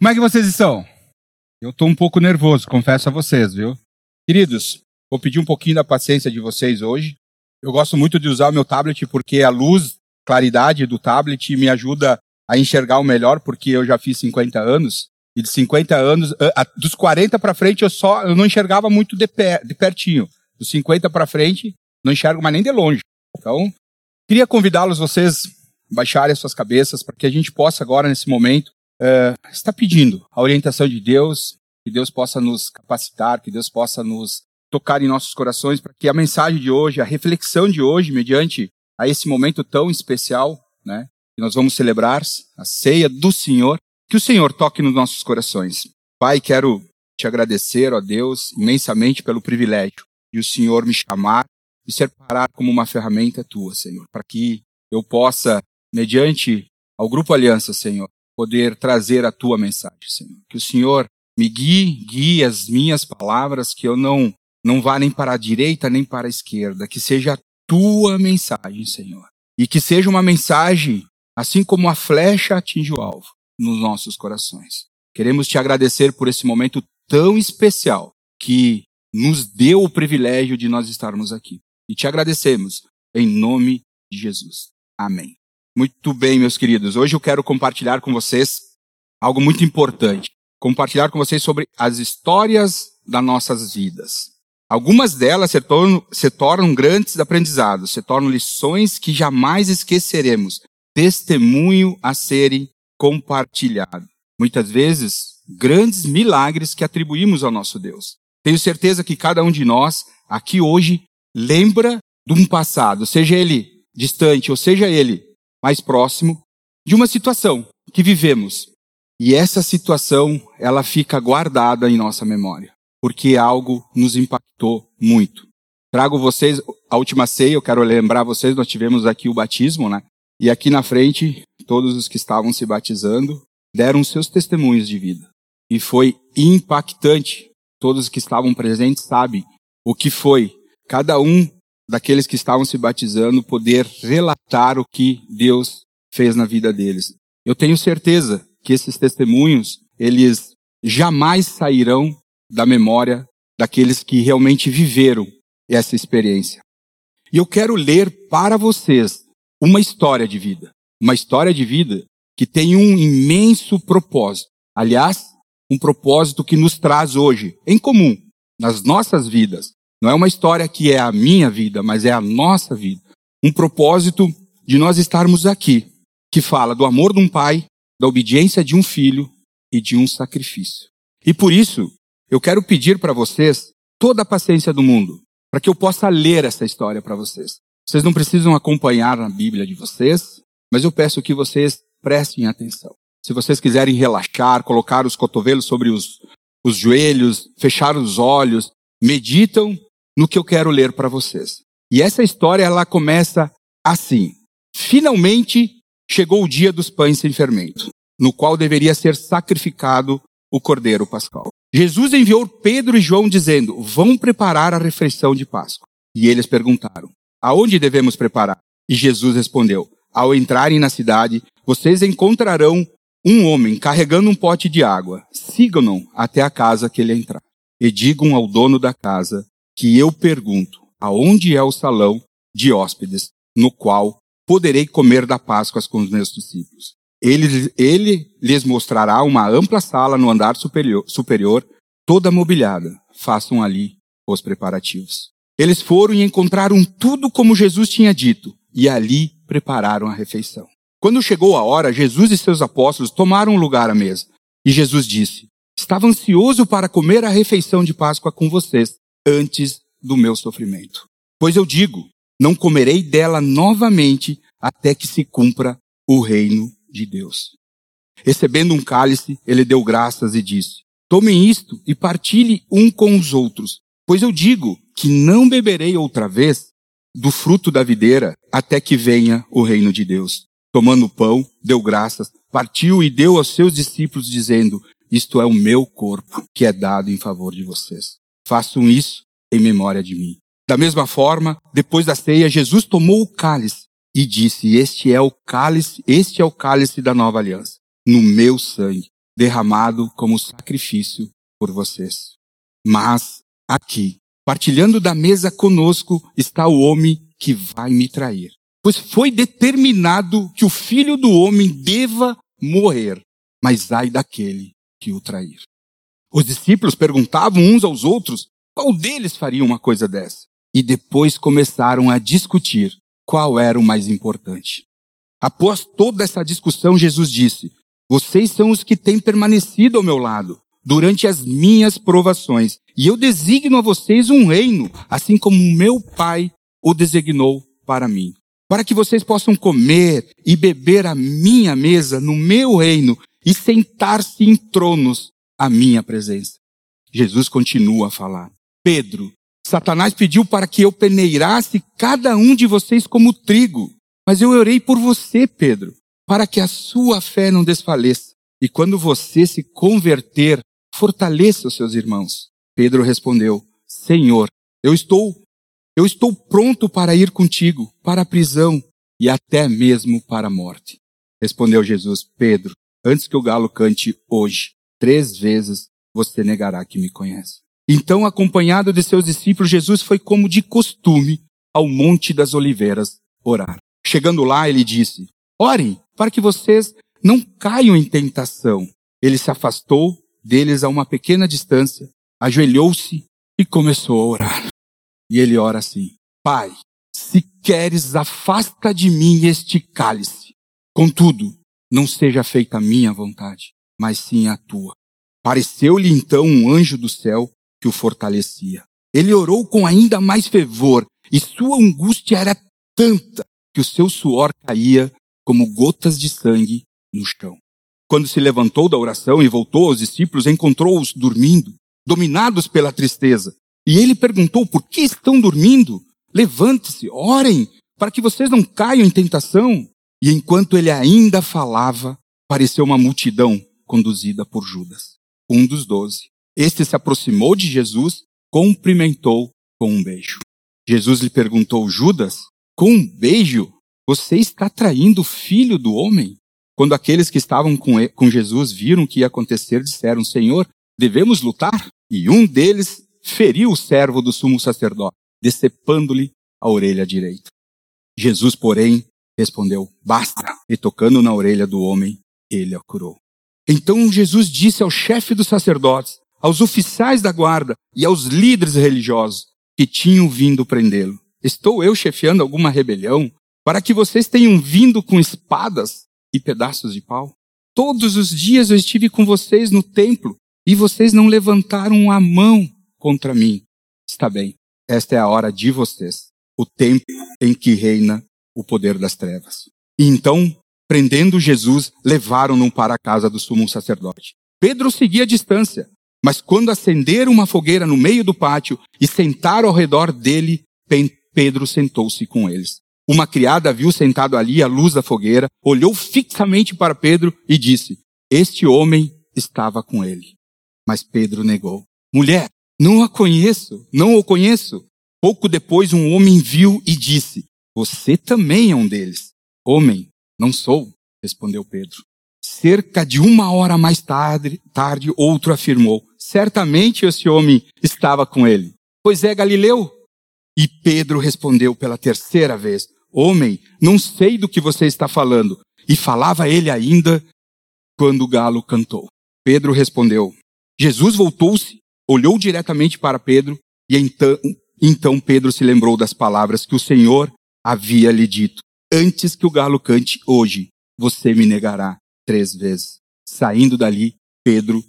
Como é que vocês estão? Eu estou um pouco nervoso, confesso a vocês, viu? Queridos, vou pedir um pouquinho da paciência de vocês hoje. Eu gosto muito de usar o meu tablet porque a luz, claridade do tablet me ajuda a enxergar o melhor, porque eu já fiz 50 anos. E de 50 anos, dos 40 para frente, eu só eu não enxergava muito de, pé, de pertinho. Dos 50 para frente, não enxergo mais nem de longe. Então, queria convidá-los, vocês, baixarem as suas cabeças, para que a gente possa agora, nesse momento, uh, estar pedindo a orientação de Deus, que Deus possa nos capacitar, que Deus possa nos tocar em nossos corações, para que a mensagem de hoje, a reflexão de hoje, mediante a esse momento tão especial, né, que nós vamos celebrar, a ceia do Senhor, que o Senhor toque nos nossos corações. Pai, quero te agradecer, ó Deus, imensamente pelo privilégio de o Senhor me chamar e separar como uma ferramenta tua, Senhor, para que eu possa, mediante ao Grupo Aliança, Senhor, poder trazer a tua mensagem, Senhor. Que o Senhor me guie, guie as minhas palavras, que eu não, não vá nem para a direita nem para a esquerda, que seja a tua mensagem, Senhor. E que seja uma mensagem, assim como a flecha atinge o alvo, nos nossos corações. Queremos te agradecer por esse momento tão especial que nos deu o privilégio de nós estarmos aqui. E te agradecemos em nome de Jesus. Amém. Muito bem, meus queridos. Hoje eu quero compartilhar com vocês algo muito importante. Compartilhar com vocês sobre as histórias das nossas vidas. Algumas delas se tornam, se tornam grandes aprendizados, se tornam lições que jamais esqueceremos, testemunho a serem compartilhado. Muitas vezes, grandes milagres que atribuímos ao nosso Deus. Tenho certeza que cada um de nós, aqui hoje, lembra de um passado, seja ele distante ou seja ele mais próximo, de uma situação que vivemos. E essa situação, ela fica guardada em nossa memória, porque algo nos impactou muito. Trago vocês a última ceia, eu quero lembrar vocês, nós tivemos aqui o batismo, né? E aqui na frente, todos os que estavam se batizando deram seus testemunhos de vida. E foi impactante. Todos que estavam presentes sabem o que foi cada um daqueles que estavam se batizando poder relatar o que Deus fez na vida deles. Eu tenho certeza que esses testemunhos, eles jamais sairão da memória daqueles que realmente viveram essa experiência. E eu quero ler para vocês uma história de vida. Uma história de vida que tem um imenso propósito. Aliás, um propósito que nos traz hoje, em comum, nas nossas vidas, não é uma história que é a minha vida, mas é a nossa vida. Um propósito de nós estarmos aqui, que fala do amor de um pai, da obediência de um filho e de um sacrifício. E por isso, eu quero pedir para vocês toda a paciência do mundo, para que eu possa ler essa história para vocês. Vocês não precisam acompanhar na Bíblia de vocês, mas eu peço que vocês prestem atenção. Se vocês quiserem relaxar, colocar os cotovelos sobre os, os joelhos, fechar os olhos, meditam no que eu quero ler para vocês. E essa história ela começa assim: Finalmente chegou o dia dos pães sem fermento, no qual deveria ser sacrificado o cordeiro pascal. Jesus enviou Pedro e João dizendo: Vão preparar a refeição de Páscoa. E eles perguntaram: Aonde devemos preparar? E Jesus respondeu: Ao entrarem na cidade, vocês encontrarão um homem carregando um pote de água. Sigam-no até a casa que ele entrar. E digam ao dono da casa: que eu pergunto: aonde é o salão de hóspedes no qual poderei comer da Páscoa com os meus discípulos? Ele, ele lhes mostrará uma ampla sala no andar superior, superior, toda mobiliada. Façam ali os preparativos. Eles foram e encontraram tudo como Jesus tinha dito, e ali prepararam a refeição. Quando chegou a hora, Jesus e seus apóstolos tomaram lugar à mesa. E Jesus disse: Estava ansioso para comer a refeição de Páscoa com vocês, antes do meu sofrimento. Pois eu digo, não comerei dela novamente até que se cumpra o reino de Deus. Recebendo um cálice, ele deu graças e disse: Tomem isto e partilhe um com os outros, pois eu digo que não beberei outra vez do fruto da videira até que venha o reino de Deus. Tomando o pão, deu graças, partiu e deu aos seus discípulos, dizendo: Isto é o meu corpo, que é dado em favor de vocês. Façam isso em memória de mim. Da mesma forma, depois da ceia, Jesus tomou o cálice e disse: Este é o cálice, este é o cálice da nova aliança, no meu sangue. derramado como sacrifício por vocês. Mas aqui, partilhando da mesa conosco, está o homem que vai me trair. Pois foi determinado que o filho do homem deva morrer, mas ai daquele que o trair. Os discípulos perguntavam uns aos outros qual deles faria uma coisa dessa. E depois começaram a discutir qual era o mais importante. Após toda essa discussão, Jesus disse: Vocês são os que têm permanecido ao meu lado durante as minhas provações, e eu designo a vocês um reino, assim como o meu Pai o designou para mim, para que vocês possam comer e beber a minha mesa no meu reino e sentar-se em tronos à minha presença. Jesus continua a falar: Pedro, Satanás pediu para que eu peneirasse cada um de vocês como trigo. Mas eu orei por você, Pedro, para que a sua fé não desfaleça. E quando você se converter, fortaleça os seus irmãos. Pedro respondeu: Senhor, eu estou eu estou pronto para ir contigo para a prisão e até mesmo para a morte. Respondeu Jesus: Pedro, antes que o galo cante hoje, três vezes você negará que me conhece. Então, acompanhado de seus discípulos, Jesus foi como de costume ao Monte das Oliveiras orar. Chegando lá, ele disse: Orem para que vocês não caiam em tentação. Ele se afastou deles a uma pequena distância, ajoelhou-se e começou a orar. E ele ora assim: Pai, se queres, afasta de mim este cálice. Contudo, não seja feita a minha vontade, mas sim a tua. Pareceu-lhe então um anjo do céu que o fortalecia. Ele orou com ainda mais fervor, e sua angústia era tanta que o seu suor caía como gotas de sangue no chão. Quando se levantou da oração e voltou aos discípulos, encontrou-os dormindo, dominados pela tristeza. E ele perguntou: Por que estão dormindo? Levante-se, orem, para que vocês não caiam em tentação. E enquanto ele ainda falava, apareceu uma multidão conduzida por Judas, um dos doze, este se aproximou de Jesus, cumprimentou com um beijo. Jesus lhe perguntou, Judas, com um beijo, você está traindo o filho do homem? Quando aqueles que estavam com, com Jesus viram o que ia acontecer, disseram, Senhor, devemos lutar? E um deles feriu o servo do sumo sacerdote, decepando-lhe a orelha direita. Jesus, porém, respondeu, basta, e tocando na orelha do homem, ele a curou. Então Jesus disse ao chefe dos sacerdotes, aos oficiais da guarda e aos líderes religiosos que tinham vindo prendê-lo. Estou eu chefiando alguma rebelião para que vocês tenham vindo com espadas e pedaços de pau? Todos os dias eu estive com vocês no templo e vocês não levantaram a mão contra mim. Está bem, esta é a hora de vocês, o tempo em que reina o poder das trevas. E então, prendendo Jesus, levaram-no para a casa do sumo sacerdote. Pedro seguia a distância, mas quando acenderam uma fogueira no meio do pátio e sentaram ao redor dele, Pedro sentou-se com eles. Uma criada viu sentado ali à luz da fogueira, olhou fixamente para Pedro e disse: Este homem estava com ele. Mas Pedro negou: Mulher, não a conheço, não o conheço. Pouco depois, um homem viu e disse: Você também é um deles. Homem, não sou, respondeu Pedro. Cerca de uma hora mais tarde, tarde outro afirmou: Certamente esse homem estava com ele, pois é Galileu. E Pedro respondeu pela terceira vez: Homem, não sei do que você está falando. E falava ele ainda quando o galo cantou. Pedro respondeu: Jesus voltou-se, olhou diretamente para Pedro, e então, então Pedro se lembrou das palavras que o Senhor havia lhe dito: Antes que o galo cante hoje, você me negará três vezes. Saindo dali, Pedro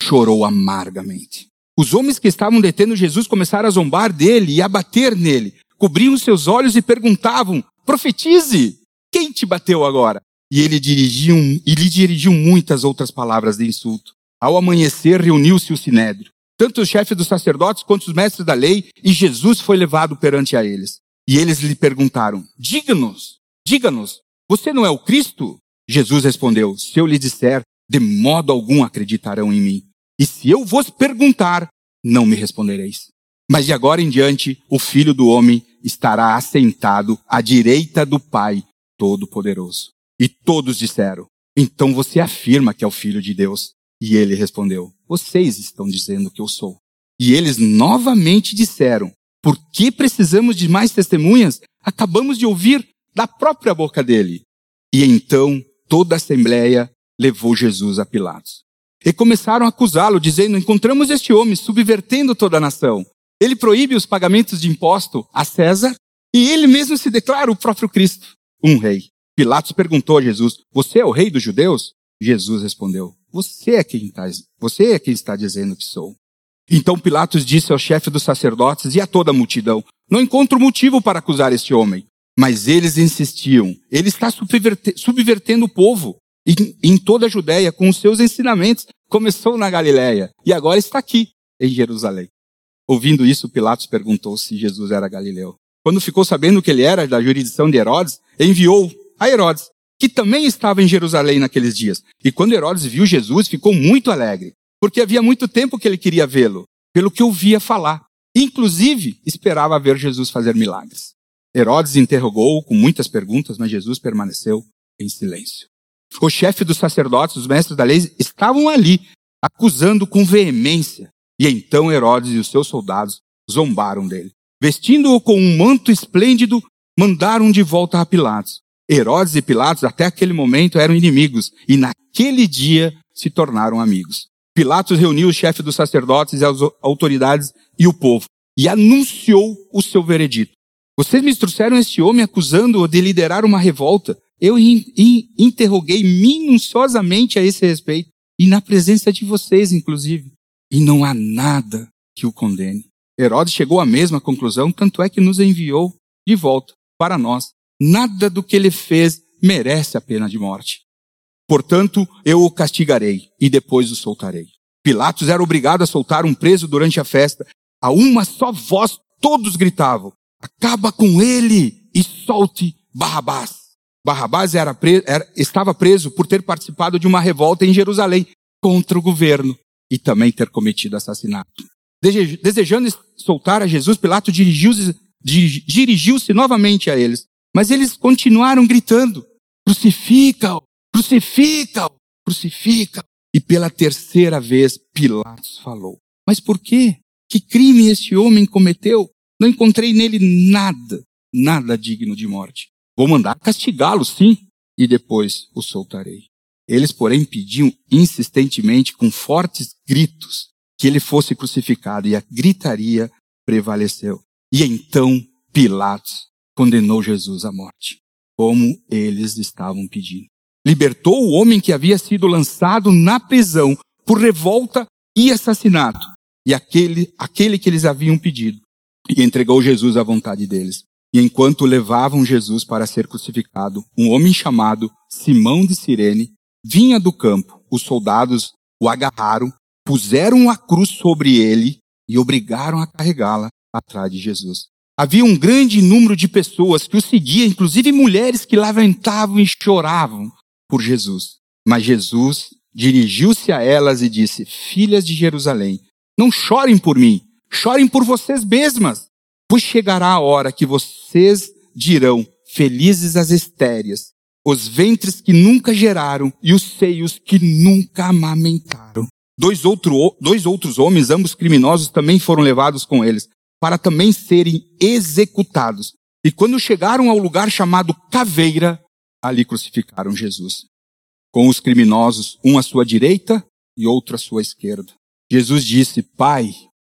chorou amargamente. Os homens que estavam detendo Jesus começaram a zombar dele e a bater nele. Cobriam seus olhos e perguntavam: Profetize! Quem te bateu agora? E ele dirigiu, e lhe dirigiu muitas outras palavras de insulto. Ao amanhecer, reuniu-se o sinédrio, tanto os chefes dos sacerdotes quanto os mestres da lei, e Jesus foi levado perante a eles. E eles lhe perguntaram: Diga-nos, diga-nos, você não é o Cristo? Jesus respondeu: Se eu lhe disser, de modo algum acreditarão em mim. E se eu vos perguntar, não me respondereis. Mas de agora em diante, o filho do homem estará assentado à direita do Pai Todo-Poderoso. E todos disseram: Então você afirma que é o filho de Deus. E ele respondeu: Vocês estão dizendo que eu sou. E eles novamente disseram: Por que precisamos de mais testemunhas? Acabamos de ouvir da própria boca dele. E então toda a assembleia levou Jesus a Pilatos. E começaram a acusá-lo, dizendo: Encontramos este homem subvertendo toda a nação. Ele proíbe os pagamentos de imposto a César e ele mesmo se declara o próprio Cristo, um rei. Pilatos perguntou a Jesus: Você é o rei dos judeus? Jesus respondeu: Você é quem está, você é quem está dizendo que sou. Então Pilatos disse ao chefe dos sacerdotes e a toda a multidão: Não encontro motivo para acusar este homem. Mas eles insistiam: Ele está subvertendo o povo em, em toda a Judéia com os seus ensinamentos. Começou na Galiléia e agora está aqui, em Jerusalém. Ouvindo isso, Pilatos perguntou se Jesus era galileu. Quando ficou sabendo que ele era da jurisdição de Herodes, enviou a Herodes, que também estava em Jerusalém naqueles dias. E quando Herodes viu Jesus, ficou muito alegre, porque havia muito tempo que ele queria vê-lo, pelo que ouvia falar. Inclusive, esperava ver Jesus fazer milagres. Herodes interrogou-o com muitas perguntas, mas Jesus permaneceu em silêncio. O chefe dos sacerdotes, os mestres da lei, estavam ali, acusando com veemência. E então Herodes e os seus soldados zombaram dele. Vestindo-o com um manto esplêndido, mandaram de volta a Pilatos. Herodes e Pilatos, até aquele momento, eram inimigos, e naquele dia se tornaram amigos. Pilatos reuniu o chefe dos sacerdotes e as autoridades e o povo, e anunciou o seu veredito. Vocês me trouxeram este homem acusando-o de liderar uma revolta. Eu interroguei minuciosamente a esse respeito, e na presença de vocês, inclusive. E não há nada que o condene. Herodes chegou à mesma conclusão, tanto é que nos enviou de volta para nós. Nada do que ele fez merece a pena de morte. Portanto, eu o castigarei e depois o soltarei. Pilatos era obrigado a soltar um preso durante a festa. A uma só voz todos gritavam: Acaba com ele e solte Barrabás. Barrabás era era, estava preso por ter participado de uma revolta em Jerusalém contra o governo e também ter cometido assassinato. Desejando soltar a Jesus, Pilatos dirigiu-se dirigiu novamente a eles. Mas eles continuaram gritando: crucifica-o, crucifica-o, crucifica-o. E pela terceira vez Pilatos falou: Mas por quê? Que crime este homem cometeu? Não encontrei nele nada, nada digno de morte. Vou mandar castigá-lo, sim, e depois o soltarei. Eles, porém, pediam insistentemente, com fortes gritos, que ele fosse crucificado, e a gritaria prevaleceu. E então Pilatos condenou Jesus à morte, como eles estavam pedindo. Libertou o homem que havia sido lançado na prisão por revolta e assassinato, e aquele, aquele que eles haviam pedido, e entregou Jesus à vontade deles. E enquanto levavam Jesus para ser crucificado, um homem chamado Simão de Cirene vinha do campo. Os soldados o agarraram, puseram a cruz sobre ele e obrigaram a carregá-la atrás de Jesus. Havia um grande número de pessoas que o seguiam, inclusive mulheres que lamentavam e choravam por Jesus. Mas Jesus dirigiu-se a elas e disse: Filhas de Jerusalém, não chorem por mim, chorem por vocês mesmas, pois chegará a hora que vocês dirão: Felizes as estéreas, os ventres que nunca geraram e os seios que nunca amamentaram. Dois, outro, dois outros homens, ambos criminosos, também foram levados com eles, para também serem executados. E quando chegaram ao lugar chamado Caveira, ali crucificaram Jesus. Com os criminosos, um à sua direita e outro à sua esquerda. Jesus disse: Pai,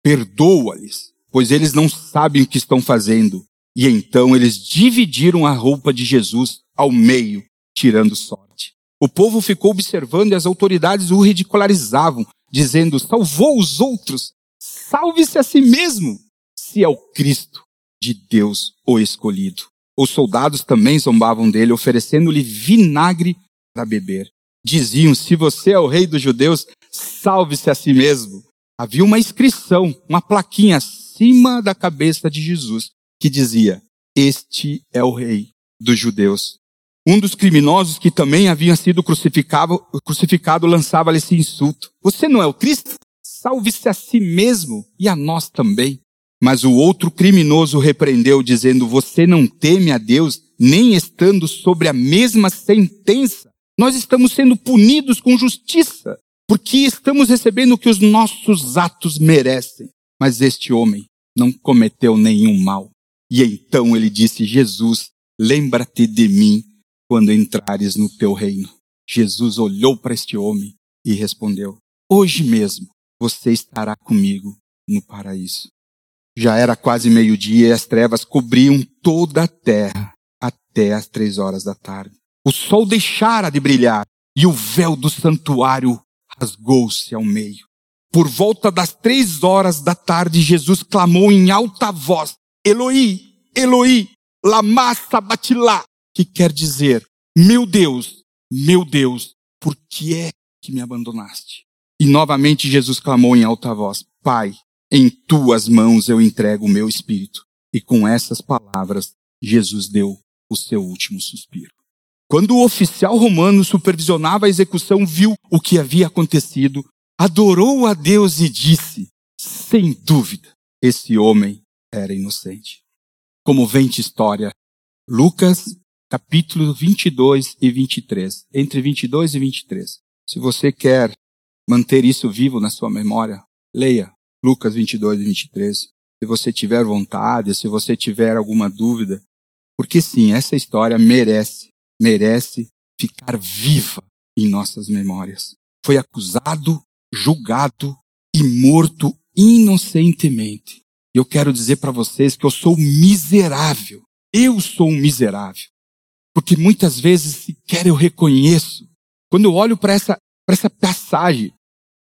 perdoa-lhes, pois eles não sabem o que estão fazendo. E então eles dividiram a roupa de Jesus ao meio, tirando sorte. O povo ficou observando e as autoridades o ridicularizavam, dizendo: salvou os outros, salve-se a si mesmo, se é o Cristo de Deus o escolhido. Os soldados também zombavam dele, oferecendo-lhe vinagre para beber. Diziam: se você é o rei dos judeus, salve-se a si mesmo. Havia uma inscrição, uma plaquinha acima da cabeça de Jesus, que dizia: Este é o rei dos judeus. Um dos criminosos que também havia sido crucificado, crucificado lançava-lhe esse insulto. Você não é o Cristo? Salve-se a si mesmo e a nós também. Mas o outro criminoso repreendeu, dizendo, você não teme a Deus, nem estando sobre a mesma sentença. Nós estamos sendo punidos com justiça. Porque estamos recebendo o que os nossos atos merecem. Mas este homem não cometeu nenhum mal. E então ele disse: Jesus, lembra-te de mim quando entrares no teu reino. Jesus olhou para este homem e respondeu: Hoje mesmo você estará comigo no paraíso. Já era quase meio-dia e as trevas cobriam toda a terra até as três horas da tarde. O sol deixara de brilhar e o véu do santuário rasgou-se ao meio. Por volta das três horas da tarde, Jesus clamou em alta voz: Eloi, Eloi, lama sabatilá, que quer dizer: Meu Deus, meu Deus, por que é que me abandonaste? E novamente Jesus clamou em alta voz: Pai, em tuas mãos eu entrego o meu espírito. E com essas palavras, Jesus deu o seu último suspiro. Quando o oficial romano supervisionava a execução viu o que havia acontecido, adorou a Deus e disse: sem dúvida, esse homem era inocente. Comovente história. Lucas, capítulo 22 e 23. Entre 22 e 23. Se você quer manter isso vivo na sua memória, leia Lucas 22 e 23. Se você tiver vontade, se você tiver alguma dúvida, porque sim, essa história merece, merece ficar viva em nossas memórias. Foi acusado, julgado e morto inocentemente. Eu quero dizer para vocês que eu sou miserável. Eu sou um miserável. Porque muitas vezes sequer eu reconheço. Quando eu olho para essa, essa passagem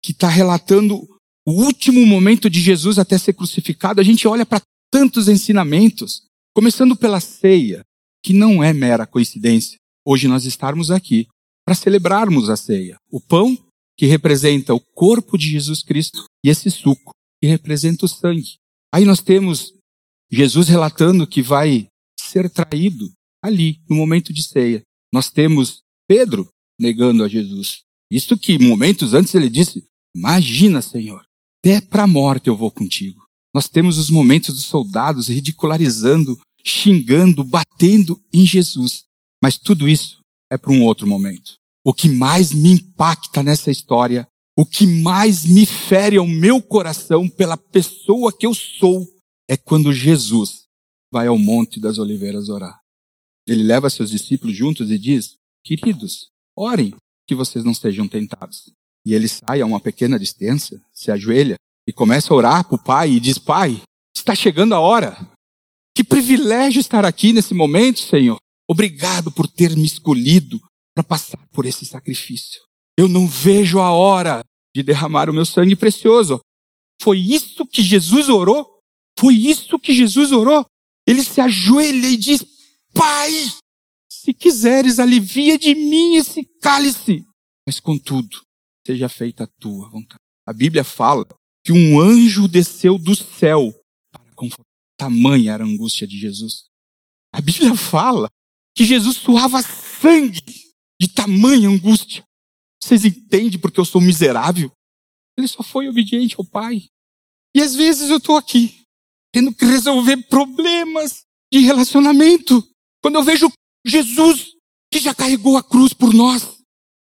que está relatando o último momento de Jesus até ser crucificado, a gente olha para tantos ensinamentos, começando pela ceia, que não é mera coincidência. Hoje nós estarmos aqui para celebrarmos a ceia. O pão, que representa o corpo de Jesus Cristo, e esse suco, que representa o sangue. Aí nós temos Jesus relatando que vai ser traído ali, no momento de ceia. Nós temos Pedro negando a Jesus. Isto que momentos antes ele disse: Imagina, Senhor, até para a morte eu vou contigo. Nós temos os momentos dos soldados ridicularizando, xingando, batendo em Jesus. Mas tudo isso é para um outro momento. O que mais me impacta nessa história, o que mais me fere ao meu coração pela pessoa que eu sou, é quando Jesus vai ao Monte das Oliveiras orar. Ele leva seus discípulos juntos e diz: Queridos, orem que vocês não sejam tentados. E ele sai a uma pequena distância, se ajoelha e começa a orar para o pai e diz: Pai, está chegando a hora. Que privilégio estar aqui nesse momento, Senhor. Obrigado por ter me escolhido para passar por esse sacrifício. Eu não vejo a hora de derramar o meu sangue precioso. Foi isso que Jesus orou? Foi isso que Jesus orou? Ele se ajoelha e diz: Pai, se quiseres, alivia de mim esse cálice. Mas contudo, seja feita a tua vontade. A Bíblia fala que um anjo desceu do céu para confortar. Tamanha era a angústia de Jesus. A Bíblia fala que Jesus suava sangue de tamanha angústia. Vocês entendem porque eu sou miserável? Ele só foi obediente ao Pai. E às vezes eu estou aqui, tendo que resolver problemas de relacionamento. Quando eu vejo Jesus, que já carregou a cruz por nós,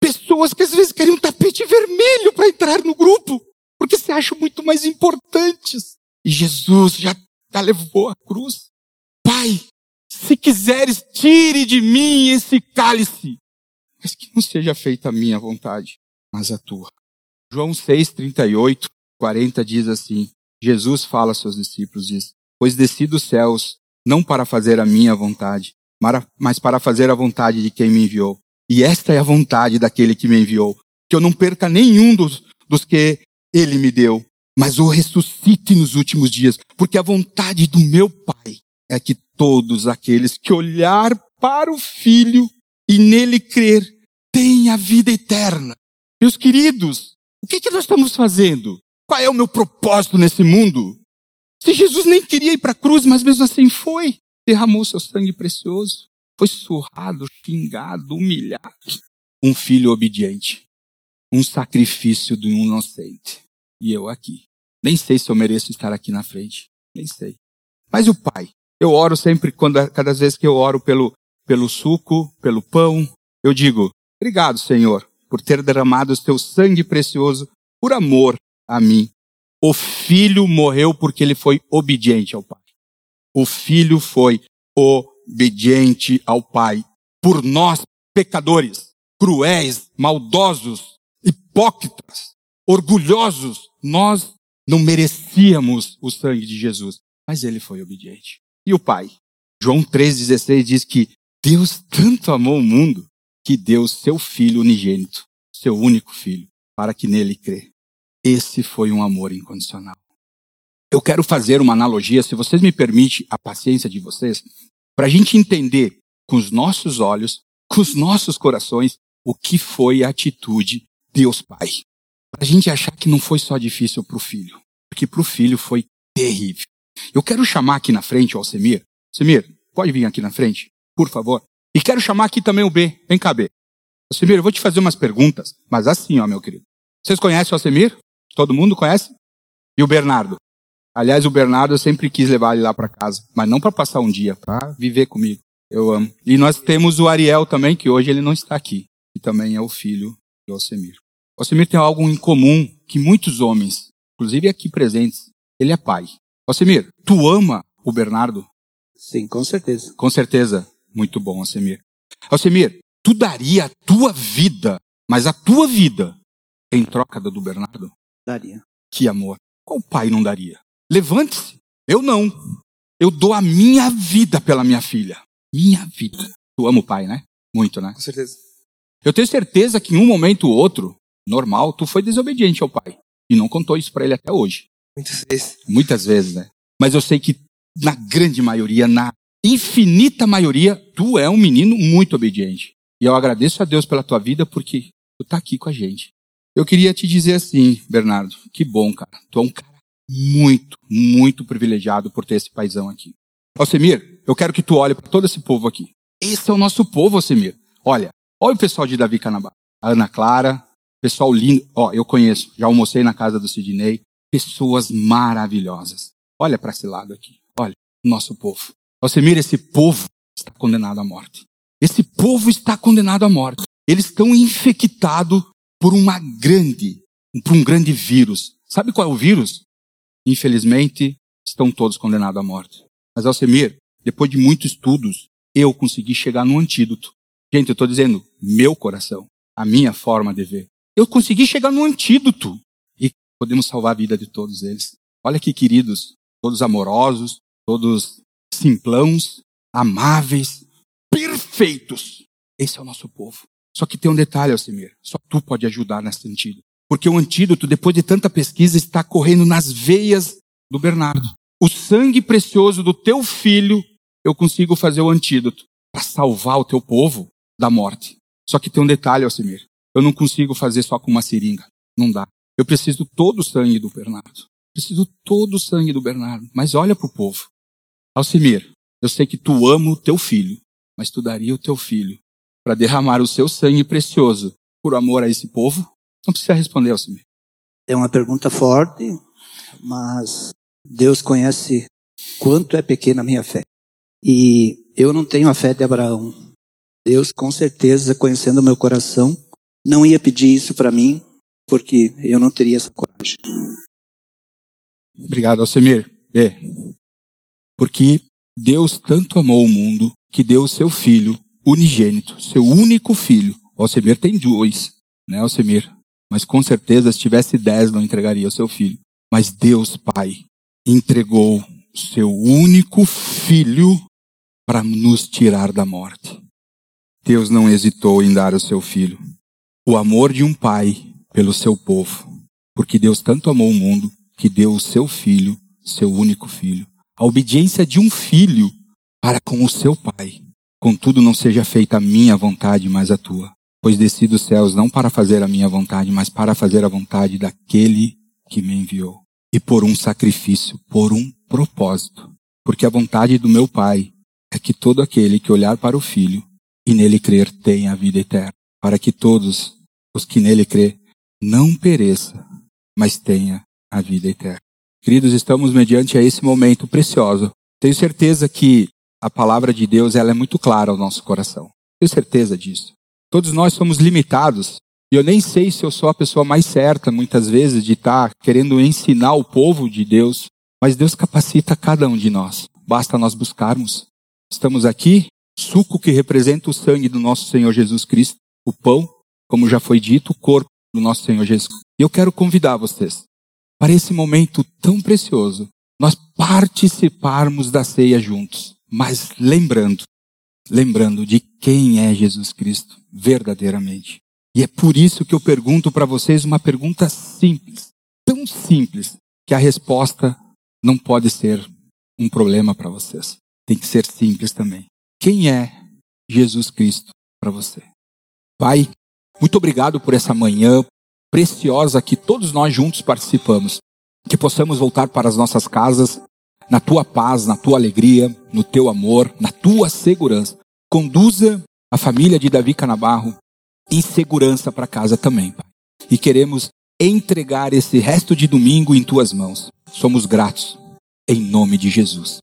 pessoas que às vezes querem um tapete vermelho para entrar no grupo, porque se acham muito mais importantes. E Jesus já, já levou a cruz. Pai, se quiseres, tire de mim esse cálice, mas que não seja feita a minha vontade, mas a tua. João 6, 38, 40 diz assim: Jesus fala aos seus discípulos, diz: Pois desci dos céus, não para fazer a minha vontade, mas para fazer a vontade de quem me enviou. E esta é a vontade daquele que me enviou, que eu não perca nenhum dos, dos que ele me deu, mas o ressuscite nos últimos dias, porque a vontade do meu Pai é que todos aqueles que olhar para o Filho e nele crer tenham a vida eterna. Meus queridos, o que, que nós estamos fazendo? Qual é o meu propósito nesse mundo? Se Jesus nem queria ir para a cruz, mas mesmo assim foi, derramou seu sangue precioso foi surrado, xingado, humilhado. Um filho obediente. Um sacrifício de um inocente. E eu aqui. Nem sei se eu mereço estar aqui na frente. Nem sei. Mas o Pai. Eu oro sempre, quando, cada vez que eu oro pelo, pelo suco, pelo pão, eu digo, obrigado, Senhor, por ter derramado o teu sangue precioso por amor a mim. O filho morreu porque ele foi obediente ao Pai. O filho foi obediente ao Pai. Por nós, pecadores, cruéis, maldosos, hipócritas, orgulhosos, nós não merecíamos o sangue de Jesus, mas ele foi obediente. E o Pai? João 3,16 diz que Deus tanto amou o mundo que deu seu Filho unigênito, seu único Filho, para que nele crê. Esse foi um amor incondicional. Eu quero fazer uma analogia, se vocês me permitem a paciência de vocês, para a gente entender com os nossos olhos, com os nossos corações, o que foi a atitude Deus Pai. Para a gente achar que não foi só difícil para o filho, porque para o filho foi terrível. Eu quero chamar aqui na frente o Alcemir. Alcemir, pode vir aqui na frente, por favor. E quero chamar aqui também o B. Vem cá, B. Alcemir, eu vou te fazer umas perguntas, mas assim, ó, meu querido. Vocês conhecem o Alcemir? Todo mundo conhece? E o Bernardo? Aliás, o Bernardo eu sempre quis levar ele lá para casa, mas não para passar um dia, para viver comigo. Eu amo. E nós temos o Ariel também, que hoje ele não está aqui, e também é o filho do Alcemir. Alcemir tem algo em comum que muitos homens, inclusive aqui presentes, ele é pai. Alcemir, tu ama o Bernardo? Sim, com certeza. Com certeza. Muito bom, Alcemir. Alcemir, tu daria a tua vida, mas a tua vida, em troca da do Bernardo? Daria. Que amor. Qual pai não daria? Levante-se. Eu não. Eu dou a minha vida pela minha filha. Minha vida. Tu ama o pai, né? Muito, né? Com certeza. Eu tenho certeza que em um momento ou outro, normal, tu foi desobediente ao pai. E não contou isso para ele até hoje. Muitas vezes. Muitas vezes, né? Mas eu sei que na grande maioria, na infinita maioria, tu é um menino muito obediente. E eu agradeço a Deus pela tua vida porque tu tá aqui com a gente. Eu queria te dizer assim, Bernardo, que bom, cara. Tu é um cara muito, muito privilegiado por ter esse paizão aqui. Alcemir, eu quero que tu olhe para todo esse povo aqui. Esse é o nosso povo, Alcemir. Olha, olha o pessoal de Davi Canabá. A Ana Clara, pessoal lindo. Ó, eu conheço, já almocei na casa do Sidney. Pessoas maravilhosas. Olha para esse lado aqui. Olha, nosso povo. Alcemir, esse povo está condenado à morte. Esse povo está condenado à morte. Eles estão infectados por uma grande, por um grande vírus. Sabe qual é o vírus? Infelizmente, estão todos condenados à morte. Mas Alcemir, depois de muitos estudos, eu consegui chegar no antídoto. Gente, eu estou dizendo, meu coração, a minha forma de ver. Eu consegui chegar no antídoto podemos salvar a vida de todos eles. Olha que queridos, todos amorosos, todos simplãos, amáveis, perfeitos. Esse é o nosso povo. Só que tem um detalhe, Alcemir. Só tu pode ajudar nesse sentido. Porque o antídoto, depois de tanta pesquisa, está correndo nas veias do Bernardo. O sangue precioso do teu filho, eu consigo fazer o antídoto para salvar o teu povo da morte. Só que tem um detalhe, Alcemir. Eu não consigo fazer só com uma seringa. Não dá. Eu preciso todo o sangue do Bernardo. Preciso todo o sangue do Bernardo. Mas olha para o povo. Alcimir, eu sei que tu ama o teu filho, mas tu daria o teu filho para derramar o seu sangue precioso por amor a esse povo? Não precisa responder, Alcimir. É uma pergunta forte, mas Deus conhece quanto é pequena a minha fé. E eu não tenho a fé de Abraão. Deus, com certeza, conhecendo o meu coração, não ia pedir isso para mim, porque eu não teria essa coragem. Obrigado, Alcemir. É. Porque Deus tanto amou o mundo que deu o seu filho unigênito, seu único filho. Alcemir tem dois, né, Alcemir? Mas com certeza, se tivesse dez, não entregaria o seu filho. Mas Deus, Pai, entregou seu único filho para nos tirar da morte. Deus não hesitou em dar o seu filho. O amor de um pai pelo seu povo. Porque Deus tanto amou o mundo que deu o seu filho, seu único filho. A obediência de um filho para com o seu pai. Contudo, não seja feita a minha vontade, mas a tua. Pois desci dos céus não para fazer a minha vontade, mas para fazer a vontade daquele que me enviou. E por um sacrifício, por um propósito. Porque a vontade do meu Pai é que todo aquele que olhar para o Filho e nele crer tenha a vida eterna. Para que todos os que nele crê não pereça, mas tenha a vida eterna. Queridos, estamos mediante a esse momento precioso. Tenho certeza que a palavra de Deus ela é muito clara ao nosso coração. Tenho certeza disso. Todos nós somos limitados E eu nem sei se eu sou a pessoa mais certa, muitas vezes, de estar tá querendo ensinar o povo de Deus, mas Deus capacita cada um de nós. Basta nós buscarmos. Estamos aqui, suco que representa o sangue do nosso Senhor Jesus Cristo, o pão, como já foi dito, o corpo do nosso Senhor Jesus. E eu quero convidar vocês para esse momento tão precioso, nós participarmos da ceia juntos, mas lembrando, lembrando de quem é Jesus Cristo verdadeiramente. E é por isso que eu pergunto para vocês uma pergunta simples, tão simples, que a resposta não pode ser um problema para vocês. Tem que ser simples também. Quem é Jesus Cristo para você? Pai, muito obrigado por essa manhã preciosa que todos nós juntos participamos. Que possamos voltar para as nossas casas na tua paz, na tua alegria, no teu amor, na tua segurança. Conduza a família de Davi Canabarro em segurança para casa também, Pai. E queremos entregar esse resto de domingo em tuas mãos. Somos gratos. Em nome de Jesus.